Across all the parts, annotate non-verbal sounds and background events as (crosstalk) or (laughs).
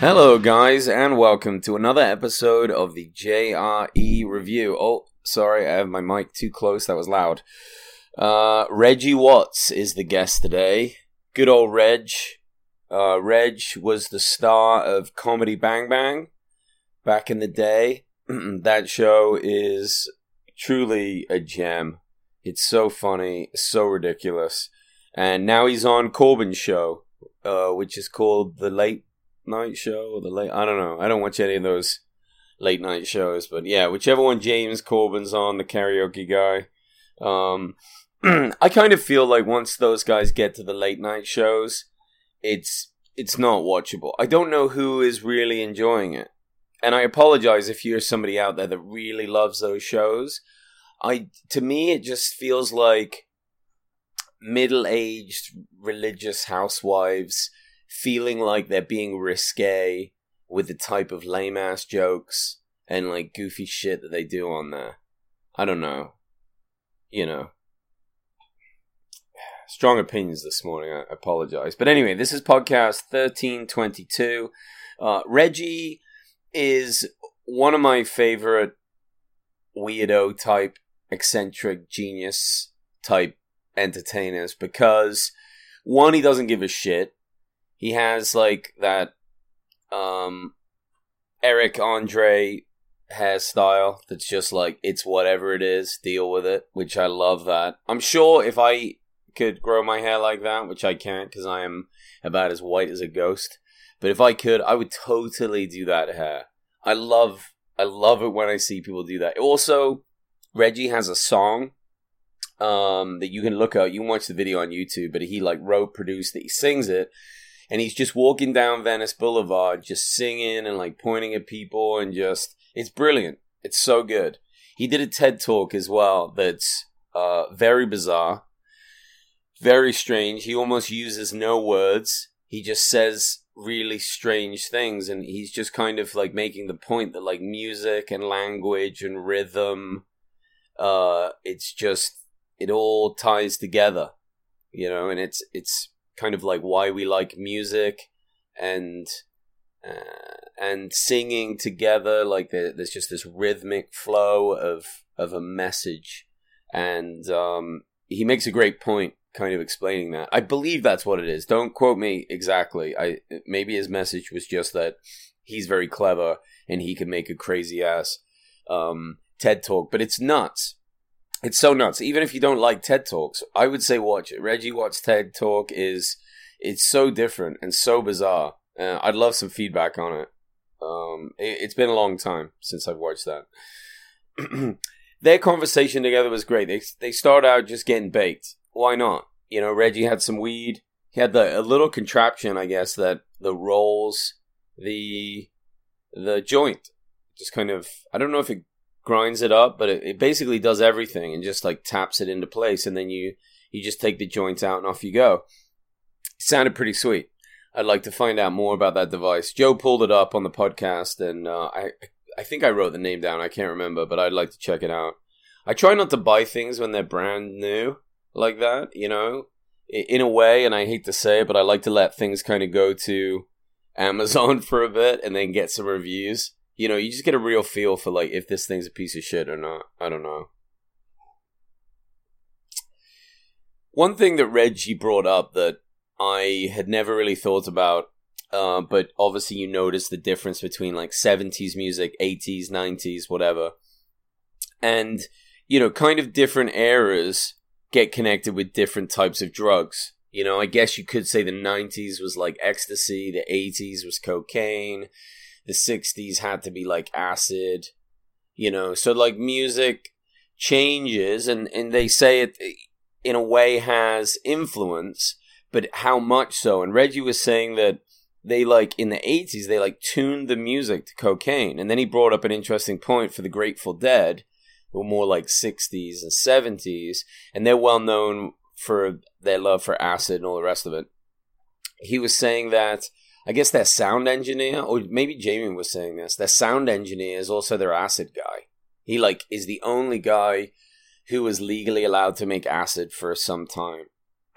Hello, guys, and welcome to another episode of the JRE review. Oh, sorry, I have my mic too close. That was loud. Uh, Reggie Watts is the guest today. Good old Reg. Uh, Reg was the star of Comedy Bang Bang back in the day. (clears throat) that show is truly a gem. It's so funny, so ridiculous. And now he's on Corden's show, uh, which is called The Late Night Show or The Late. I don't know. I don't watch any of those late night shows, but yeah, whichever one James Corden's on, the karaoke guy. Um, (clears throat) I kind of feel like once those guys get to the late night shows, it's it's not watchable. I don't know who is really enjoying it. And I apologize if you're somebody out there that really loves those shows. I to me it just feels like middle-aged religious housewives feeling like they're being risque with the type of lame ass jokes and like goofy shit that they do on there. I don't know. You know. Strong opinions this morning. I apologize. But anyway, this is podcast 1322. Uh, Reggie is one of my favorite weirdo type, eccentric genius type entertainers because one, he doesn't give a shit. He has like that um Eric Andre hairstyle that's just like it's whatever it is, deal with it, which I love that. I'm sure if I could grow my hair like that, which I can't because I am about as white as a ghost, but if I could, I would totally do that hair. I love I love it when I see people do that. Also, Reggie has a song um, that you can look up. You can watch the video on YouTube, but he like wrote, produced it. He sings it, and he's just walking down Venice Boulevard, just singing and like pointing at people, and just it's brilliant. It's so good. He did a TED talk as well. That's uh, very bizarre, very strange. He almost uses no words. He just says really strange things, and he's just kind of like making the point that like music and language and rhythm, uh, it's just it all ties together, you know, and it's it's kind of like why we like music and uh, and singing together. Like there, there's just this rhythmic flow of of a message, and um, he makes a great point, kind of explaining that. I believe that's what it is. Don't quote me exactly. I maybe his message was just that he's very clever and he can make a crazy ass um, TED talk, but it's nuts it's so nuts. Even if you don't like TED Talks, I would say watch it. Reggie Watts TED Talk is it's so different and so bizarre. Uh, I'd love some feedback on it. Um, it. has been a long time since I've watched that. (clears throat) Their conversation together was great. They they start out just getting baked. Why not? You know, Reggie had some weed. He had the a little contraption, I guess, that the rolls the the joint. Just kind of I don't know if it grinds it up, but it, it basically does everything and just like taps it into place, and then you you just take the joints out and off you go. It sounded pretty sweet. I'd like to find out more about that device. Joe pulled it up on the podcast, and uh, I I think I wrote the name down. I can't remember, but I'd like to check it out. I try not to buy things when they're brand new like that, you know, in a way. And I hate to say it, but I like to let things kind of go to Amazon (laughs) for a bit and then get some reviews you know, you just get a real feel for like if this thing's a piece of shit or not. I don't know. One thing that Reggie brought up that I had never really thought about, uh, but obviously you notice the difference between like 70s music, 80s, 90s, whatever. And, you know, kind of different eras get connected with different types of drugs. You know, I guess you could say the 90s was like ecstasy, the 80s was cocaine, the 60s had to be like acid you know? So like music changes and and they say it in a way has influence but how much so? And reggie was saying that they like in the 80s they like tuned the music to cocaine. And then he brought up an interesting point for the grateful dead who were more like 60s and 70s and they're well known for their love for acid and all the rest of it. He was saying that I guess their sound engineer, or maybe Jamie was saying this, their sound engineer is also their acid guy. He like is the only guy who was legally allowed to make acid for some time.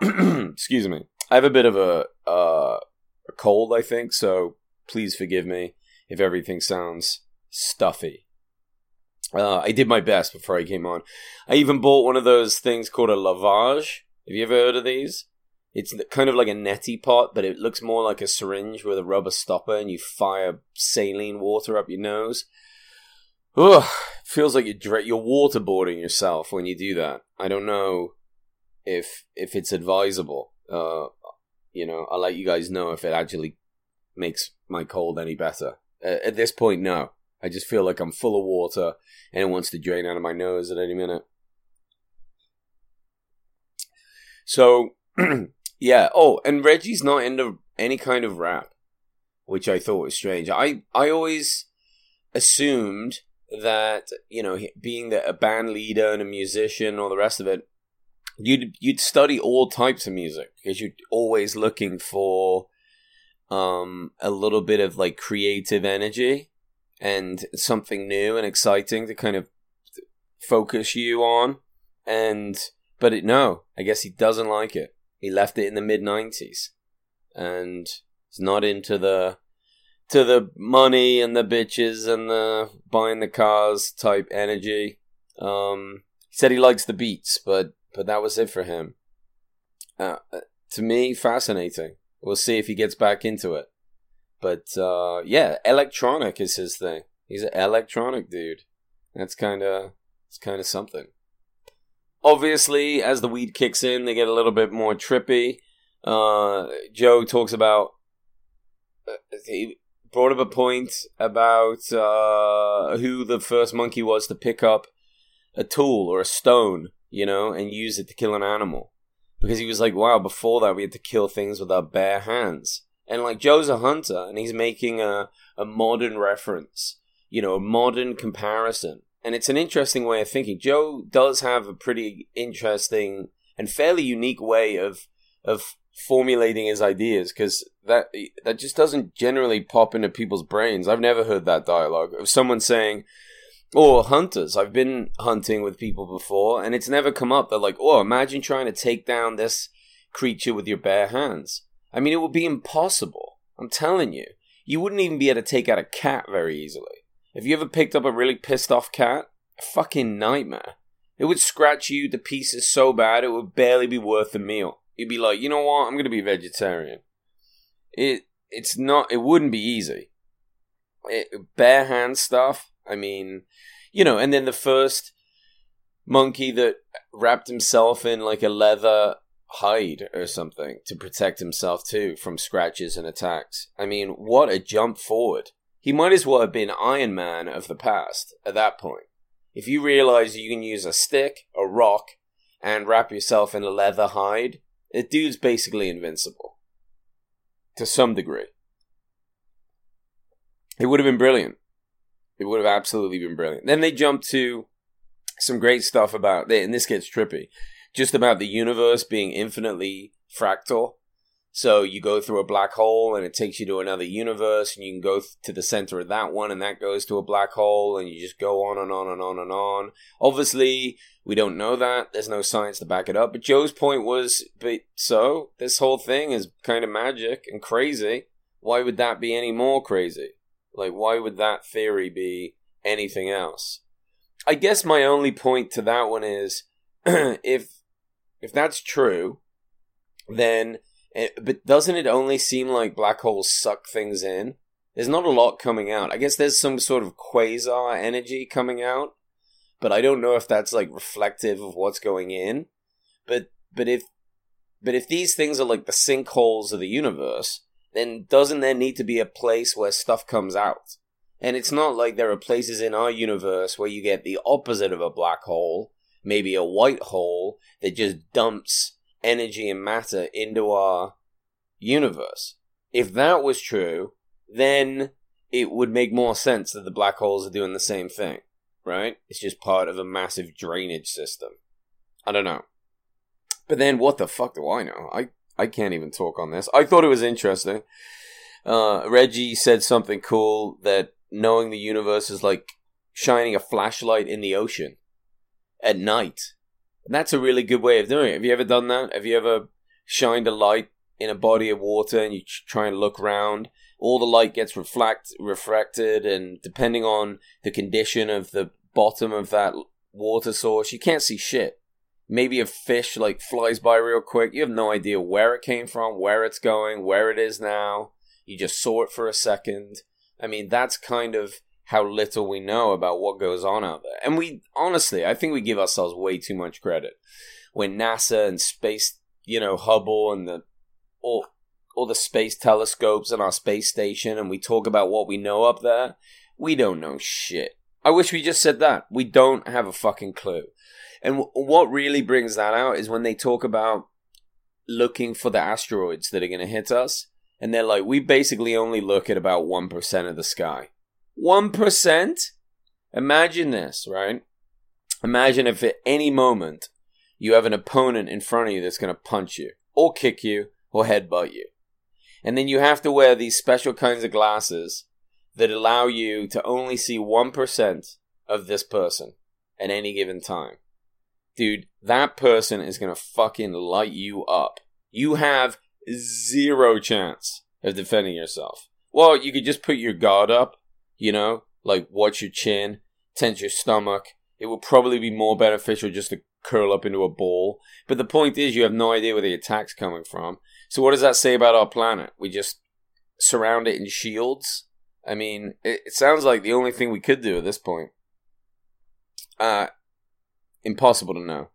(clears throat) Excuse me. I have a bit of a uh, a cold, I think, so please forgive me if everything sounds stuffy. Uh, I did my best before I came on. I even bought one of those things called a lavage. Have you ever heard of these? It's kind of like a neti pot, but it looks more like a syringe with a rubber stopper, and you fire saline water up your nose. Ugh, feels like you're you're waterboarding yourself when you do that. I don't know if if it's advisable. Uh, you know, I'll let you guys know if it actually makes my cold any better. Uh, at this point, no. I just feel like I'm full of water and it wants to drain out of my nose at any minute. So, (clears throat) yeah. Oh, and Reggie's not into any kind of rap, which I thought was strange. I I always assumed that you know, being that a band leader and a musician, all the rest of it, you'd you'd study all types of music because you're always looking for um a little bit of like creative energy and something new and exciting to kind of focus you on and but it, no i guess he doesn't like it he left it in the mid 90s and he's not into the to the money and the bitches and the buying the cars type energy um he said he likes the beats but but that was it for him. Uh, uh, to me, fascinating. We'll see if he gets back into it. But uh, yeah, electronic is his thing. He's an electronic dude. That's kind of it's kind of something. Obviously, as the weed kicks in, they get a little bit more trippy. Uh, Joe talks about uh, he brought up a point about uh, who the first monkey was to pick up a tool or a stone you know, and use it to kill an animal. Because he was like, wow, before that we had to kill things with our bare hands. And like Joe's a hunter and he's making a, a modern reference, you know, a modern comparison. And it's an interesting way of thinking. Joe does have a pretty interesting and fairly unique way of of formulating his ideas because that that just doesn't generally pop into people's brains. I've never heard that dialogue of someone saying, or hunters. I've been hunting with people before, and it's never come up. They're like, "Oh, imagine trying to take down this creature with your bare hands." I mean, it would be impossible. I'm telling you, you wouldn't even be able to take out a cat very easily. Have you ever picked up a really pissed off cat? A fucking nightmare. It would scratch you to pieces so bad it would barely be worth the meal. You'd be like, you know what? I'm gonna be vegetarian. It it's not. It wouldn't be easy. It, bare hand stuff I mean, you know, and then the first monkey that wrapped himself in like a leather hide or something to protect himself too from scratches and attacks. I mean, what a jump forward. He might as well have been Iron Man of the past at that point. If you realize you can use a stick, a rock, and wrap yourself in a leather hide, the dude's basically invincible. To some degree. It would have been brilliant. It would have absolutely been brilliant. Then they jump to some great stuff about, and this gets trippy, just about the universe being infinitely fractal. So you go through a black hole and it takes you to another universe, and you can go to the center of that one, and that goes to a black hole, and you just go on and on and on and on. Obviously, we don't know that. There's no science to back it up. But Joe's point was, but so this whole thing is kind of magic and crazy. Why would that be any more crazy? Like, why would that theory be anything else? I guess my only point to that one is (clears throat) if if that's true, then it, but doesn't it only seem like black holes suck things in? There's not a lot coming out. I guess there's some sort of quasar energy coming out, but I don't know if that's like reflective of what's going in. But but if but if these things are like the sinkholes of the universe, then doesn't there need to be a place where stuff comes out? And it's not like there are places in our universe where you get the opposite of a black hole, maybe a white hole that just dumps energy and matter into our universe. If that was true, then it would make more sense that the black holes are doing the same thing, right? It's just part of a massive drainage system. I don't know. But then what the fuck do I know? I I can't even talk on this. I thought it was interesting. Uh, Reggie said something cool that knowing the universe is like shining a flashlight in the ocean at night. And that's a really good way of doing it. Have you ever done that? Have you ever shined a light in a body of water and you try and look around all the light gets reflect refracted, and depending on the condition of the bottom of that water source, you can't see shit. Maybe a fish like flies by real quick. You have no idea where it came from, where it's going, where it is now. You just saw it for a second. I mean, that's kind of how little we know about what goes on out there. And we honestly, I think we give ourselves way too much credit. When NASA and space, you know, Hubble and the all all the space telescopes and our space station and we talk about what we know up there, we don't know shit. I wish we just said that. We don't have a fucking clue. And w- what really brings that out is when they talk about looking for the asteroids that are going to hit us. And they're like, we basically only look at about 1% of the sky. 1%? Imagine this, right? Imagine if at any moment you have an opponent in front of you that's going to punch you, or kick you, or headbutt you. And then you have to wear these special kinds of glasses that allow you to only see 1% of this person at any given time. Dude, that person is going to fucking light you up. You have zero chance of defending yourself. Well, you could just put your guard up, you know, like watch your chin, tense your stomach. It would probably be more beneficial just to curl up into a ball. But the point is, you have no idea where the attack's coming from. So, what does that say about our planet? We just surround it in shields I mean, it, it sounds like the only thing we could do at this point. Uh, impossible to know.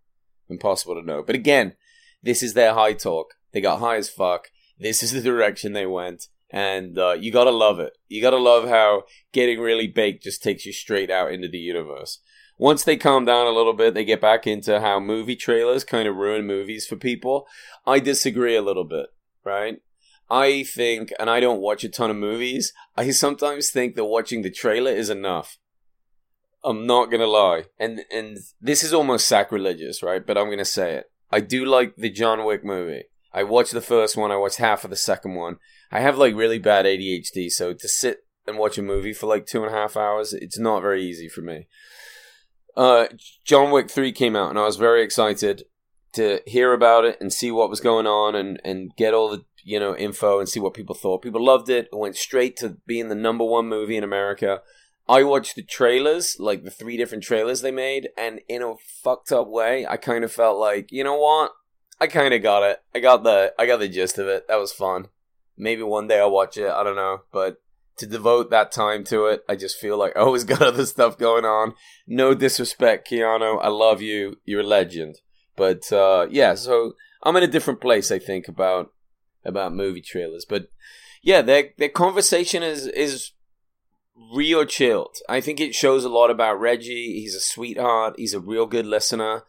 Impossible to know. But again, this is their high talk. They got high as fuck. This is the direction they went. And uh, you gotta love it. You gotta love how getting really baked just takes you straight out into the universe. Once they calm down a little bit, they get back into how movie trailers kind of ruin movies for people. I disagree a little bit, right? I think, and I don't watch a ton of movies, I sometimes think that watching the trailer is enough. I'm not gonna lie. And and this is almost sacrilegious, right? But I'm gonna say it. I do like the John Wick movie. I watched the first one, I watched half of the second one. I have like really bad ADHD, so to sit and watch a movie for like two and a half hours, it's not very easy for me. Uh, John Wick 3 came out, and I was very excited to hear about it and see what was going on and, and get all the you know, info and see what people thought. People loved it. It went straight to being the number one movie in America. I watched the trailers, like the three different trailers they made, and in a fucked up way, I kind of felt like, you know what? I kind of got it. I got the I got the gist of it. That was fun. Maybe one day I'll watch it. I don't know, but to devote that time to it, I just feel like (laughs) I always got other stuff going on. No disrespect, Keanu. I love you. You're a legend. But uh, yeah, so I'm in a different place. I think about about movie trailers. But yeah, their their conversation is is real chilled. I think it shows a lot about Reggie. He's a sweetheart. He's a real good listener.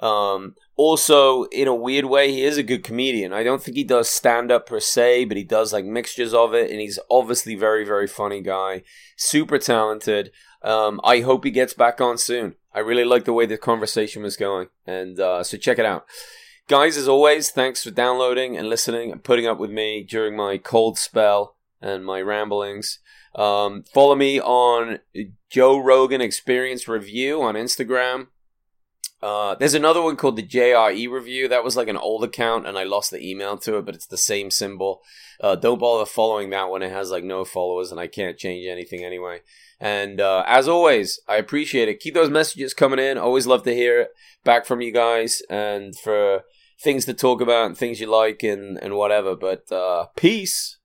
Um, also, in a weird way, he is a good comedian. I don't think he does stand up per se, but he does like mixtures of it, and he's obviously very, very funny guy. Super talented. Um, I hope he gets back on soon. I really like the way the conversation was going, and uh, so check it out. Guys, as always, thanks for downloading and listening and putting up with me during my cold spell and my ramblings. Um, follow me on Joe Rogan Experience Review on Instagram. Uh, there's another one called the JRE Review. That was like an old account, and I lost the email to it, but it's the same symbol. Uh, don't bother following that one. It has like no followers, and I can't change anything anyway. And uh, as always, I appreciate it. Keep those messages coming in. Always love to hear back from you guys, and for things to talk about and things you like and, and whatever. But uh, peace.